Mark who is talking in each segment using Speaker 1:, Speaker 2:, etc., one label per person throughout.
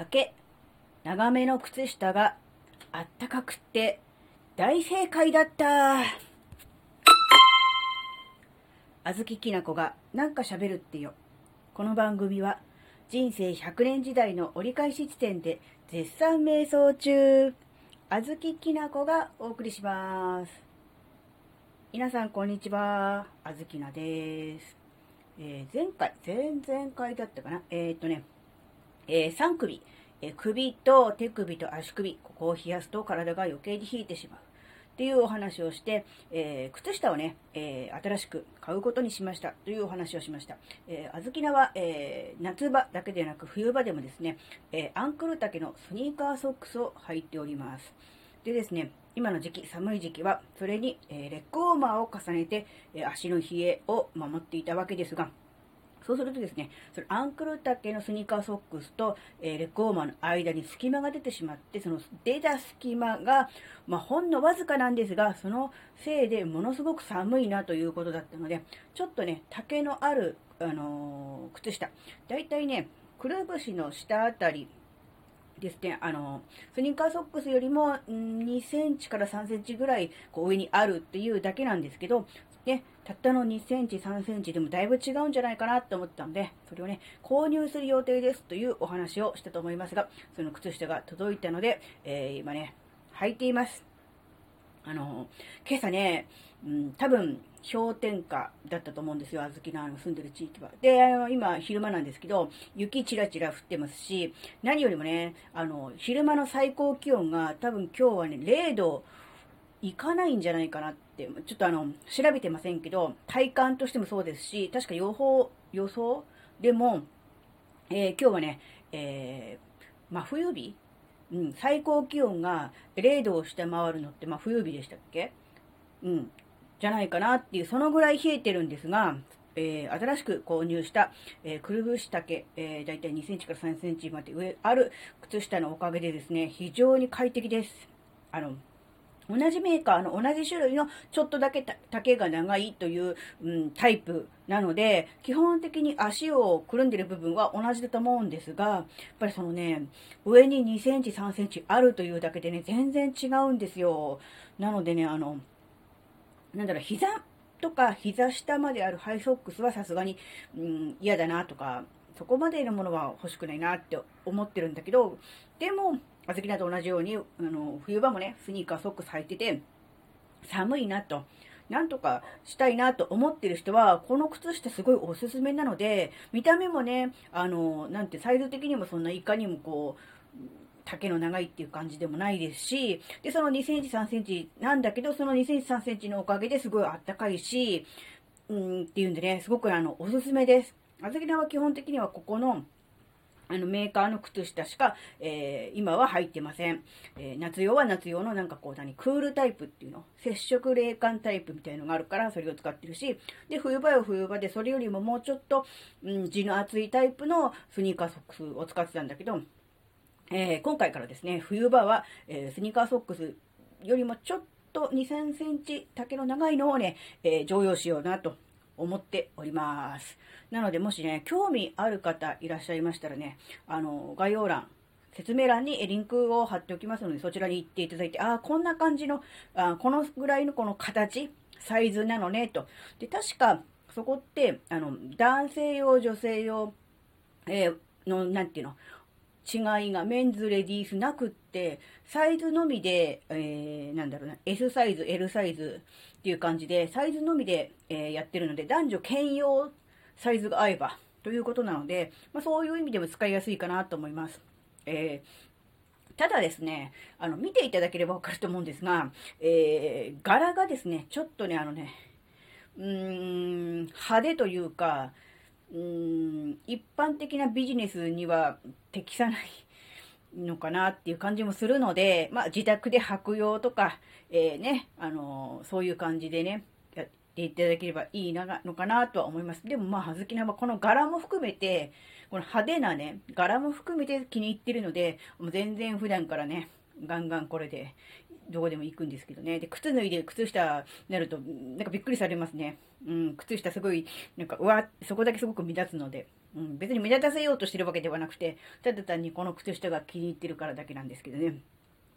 Speaker 1: 丈、長めの靴下があったかくって大正解だった。あずききなこがなんか喋るってよ。この番組は人生100年時代の折り返し地点で絶賛瞑想中、あずききなこがお送りします。皆さんこんにちは。あずきなです。えー前回、前々回だったかな。えーっとね、えー3首、えー首と手首と足首、ここを冷やすと体が余計に冷えてしまう。っていうお話をして、えー靴下をね、えー新しく買うことにしましたというお話をしました。えー、あずきなは、えー夏場だけでなく冬場でもですね、えアンクル丈のスニーカーソックスを履いております。でですね、今の時期、寒い時期は、それに、えレッグウォーマーを重ねて、え足の冷えを守っていたわけですが、そうするとですね、そのアンクル丈のスニーカーソックスと、えーレッグウォーマーの間に隙間が出てしまって、その出た隙間が、まあ、ほんのわずかなんですが、そのせいでものすごく寒いなということだったので、ちょっとね、丈のある、あのー靴下、だいたいね、くるぶしの下あたりですね、あの、スニーカーソックスよりもん2センチから3センチぐらいこう上にあるっていうだけなんですけど、ね、たったの2センチ、3センチでもだいぶ違うんじゃないかなって思ったので、それをね、購入する予定ですというお話をしたと思いますが、その靴下が届いたので、えー今ね、履いています。あの、今朝ね、うん、多分、氷点下だったと思うんですよ、あずきのあの住んでる地域は。で、あの、今、昼間なんですけど、雪ちらちら降ってますし、何よりもね、あの、昼間の最高気温が多分今日はね、0度いかないんじゃないかなって、ちょっとあの、調べてませんけど、体感としてもそうですし、確か予報、予想でも、えー今日はね、えー真冬日？うん、最高気温が0度を下回るのって、ま、冬日でしたっけ？うん、じゃないかなっていう、そのぐらい冷えてるんですが、えー新しく購入した、えーくるぶし丈、えー、だいたい2センチから3センチまで上ある靴下のおかげでですね、非常に快適です。あの、同じメーカーの同じ種類のちょっとだけ丈が長いという、うん、タイプなので、基本的に足をくるんでる部分は同じだと思うんですが、やっぱりそのね、上に2センチ、3センチあるというだけでね、全然違うんですよ。なのでね、あの、なんだろう、膝とか膝下まであるハイソックスはさすがに、うん、嫌だなとか、そこまでのものは欲しくないなって思ってるんだけど、でも、あずきなと同じように、あの、冬場もね、スニーカーソックス履いてて、寒いなと、なんとかしたいなと思ってる人は、この靴下すごいおすすめなので、見た目もね、あの、なんて、サイズ的にもそんないかにもこう、丈の長いっていう感じでもないですし、で、その2センチ、3センチなんだけど、その2センチ、3センチのおかげですごいあったかいし、うん、っていうんでね、すごくあの、おすすめです。あずきなは基本的にはここの、あの、メーカーの靴下しか、えー今は入ってません。えー夏用は夏用のなんかこう、何、クールタイプっていうの、接触冷感タイプみたいのがあるから、それを使ってるし、で、冬場は冬場で、それよりももうちょっと、うん、地の厚いタイプのスニーカーソックスを使ってたんだけど、えー今回からですね、冬場は、えスニーカーソックスよりもちょっと2、3センチ丈の長いのをね、え常用しようなと思っております。なので、もしね、興味ある方いらっしゃいましたらね、あの、概要欄、説明欄にリンクを貼っておきますので、そちらに行っていただいて、ああ、こんな感じの、あこのぐらいのこの形、サイズなのね、と。で、確か、そこって、あの、男性用、女性用、えーの、なんていうの、違いがメンズ、レディースなくって、サイズのみで、えー、なんだろうな、S サイズ、L サイズっていう感じで、サイズのみで、えーやってるので、男女兼用サイズが合えばということなので、まあ、そういう意味でも使いやすいかなと思います。えーただですね、あの、見ていただければわかると思うんですが、えー柄がですね、ちょっとね、あのね、うーん、派手というか、うーん、一般的なビジネスには適さないのかなっていう感じもするので、まあ自宅で履く用とか、えーね、あのーそういう感じでね、やっていただければいいなのかなとは思います。でもまあ、はずきなはこの柄も含めて、この派手なね、柄も含めて気に入ってるので、もう全然普段からね、ガンガンこれで、どこでも行くんですけどね。で、靴脱いで靴下になると、なんかびっくりされますね。うん、靴下すごい、なんか、うわ、そこだけすごく目立つので。うん、別に目立たせようとしてるわけではなくて、ただ単にこの靴下が気に入ってるからだけなんですけどね。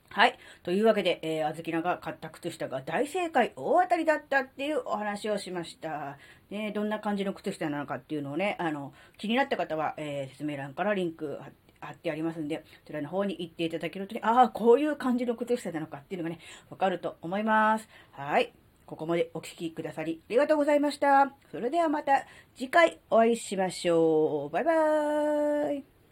Speaker 1: はい。というわけで、えー、あずきなが買った靴下が大正解、大当たりだったっていうお話をしました。ね、どんな感じの靴下なのかっていうのをね、あの、気になった方は、えー、説明欄からリンク貼って貼ってありますんで、そちらの方に行っていただけるとね、ああ、こういう感じの靴下なのかっていうのがね、わかると思います。はい。ここまでお聴きくださりありがとうございました。それではまた次回お会いしましょう。バイバーイ。